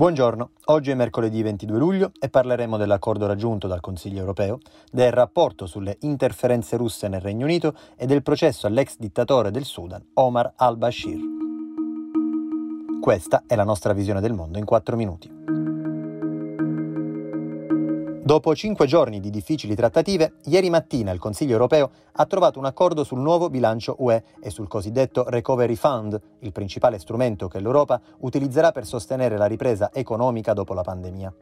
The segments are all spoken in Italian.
Buongiorno, oggi è mercoledì 22 luglio e parleremo dell'accordo raggiunto dal Consiglio europeo, del rapporto sulle interferenze russe nel Regno Unito e del processo all'ex dittatore del Sudan, Omar al-Bashir. Questa è la nostra visione del mondo in 4 minuti. Dopo cinque giorni di difficili trattative, ieri mattina il Consiglio europeo ha trovato un accordo sul nuovo bilancio UE e sul cosiddetto Recovery Fund, il principale strumento che l'Europa utilizzerà per sostenere la ripresa economica dopo la pandemia.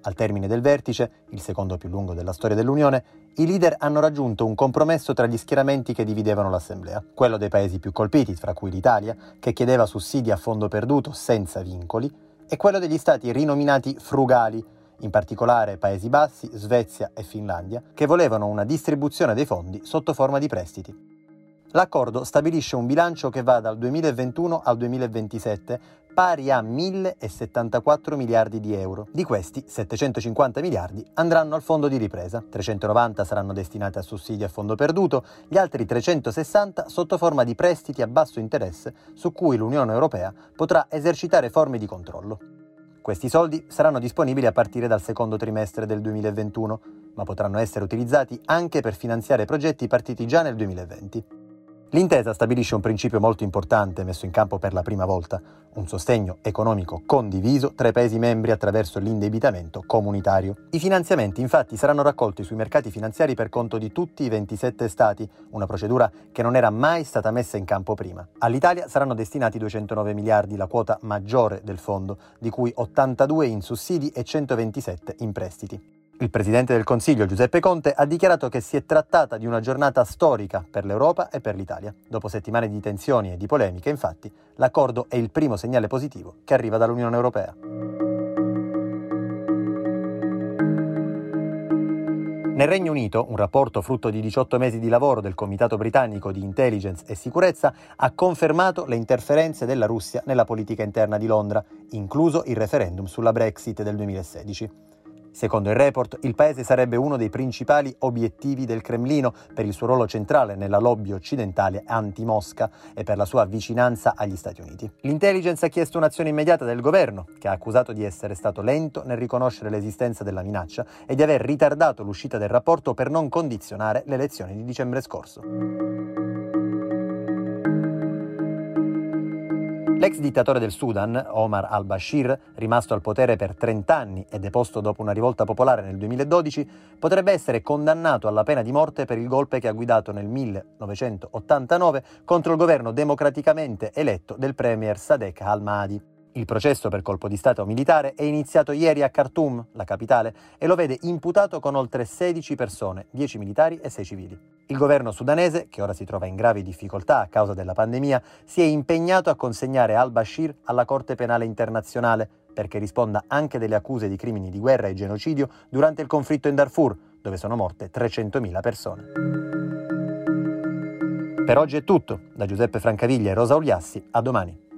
Al termine del vertice, il secondo più lungo della storia dell'Unione, i leader hanno raggiunto un compromesso tra gli schieramenti che dividevano l'Assemblea, quello dei paesi più colpiti, fra cui l'Italia, che chiedeva sussidi a fondo perduto senza vincoli, e quello degli stati rinominati frugali, in particolare Paesi Bassi, Svezia e Finlandia, che volevano una distribuzione dei fondi sotto forma di prestiti. L'accordo stabilisce un bilancio che va dal 2021 al 2027 pari a 1.074 miliardi di euro. Di questi 750 miliardi andranno al fondo di ripresa, 390 saranno destinati a sussidi a fondo perduto, gli altri 360 sotto forma di prestiti a basso interesse su cui l'Unione Europea potrà esercitare forme di controllo. Questi soldi saranno disponibili a partire dal secondo trimestre del 2021, ma potranno essere utilizzati anche per finanziare progetti partiti già nel 2020. L'intesa stabilisce un principio molto importante messo in campo per la prima volta, un sostegno economico condiviso tra i Paesi membri attraverso l'indebitamento comunitario. I finanziamenti infatti saranno raccolti sui mercati finanziari per conto di tutti i 27 Stati, una procedura che non era mai stata messa in campo prima. All'Italia saranno destinati 209 miliardi, la quota maggiore del fondo, di cui 82 in sussidi e 127 in prestiti. Il Presidente del Consiglio Giuseppe Conte ha dichiarato che si è trattata di una giornata storica per l'Europa e per l'Italia. Dopo settimane di tensioni e di polemiche, infatti, l'accordo è il primo segnale positivo che arriva dall'Unione Europea. Nel Regno Unito, un rapporto frutto di 18 mesi di lavoro del Comitato britannico di Intelligence e Sicurezza ha confermato le interferenze della Russia nella politica interna di Londra, incluso il referendum sulla Brexit del 2016. Secondo il report, il paese sarebbe uno dei principali obiettivi del Cremlino per il suo ruolo centrale nella lobby occidentale anti-Mosca e per la sua vicinanza agli Stati Uniti. L'intelligence ha chiesto un'azione immediata del governo, che ha accusato di essere stato lento nel riconoscere l'esistenza della minaccia e di aver ritardato l'uscita del rapporto per non condizionare le elezioni di dicembre scorso. L'ex dittatore del Sudan, Omar al-Bashir, rimasto al potere per 30 anni e deposto dopo una rivolta popolare nel 2012, potrebbe essere condannato alla pena di morte per il golpe che ha guidato nel 1989 contro il governo democraticamente eletto del premier Sadek al-Mahdi. Il processo per colpo di Stato militare è iniziato ieri a Khartoum, la capitale, e lo vede imputato con oltre 16 persone, 10 militari e 6 civili. Il governo sudanese, che ora si trova in gravi difficoltà a causa della pandemia, si è impegnato a consegnare al-Bashir alla Corte Penale Internazionale perché risponda anche delle accuse di crimini di guerra e genocidio durante il conflitto in Darfur, dove sono morte 300.000 persone. Per oggi è tutto. Da Giuseppe Francaviglia e Rosa Ugliassi, a domani.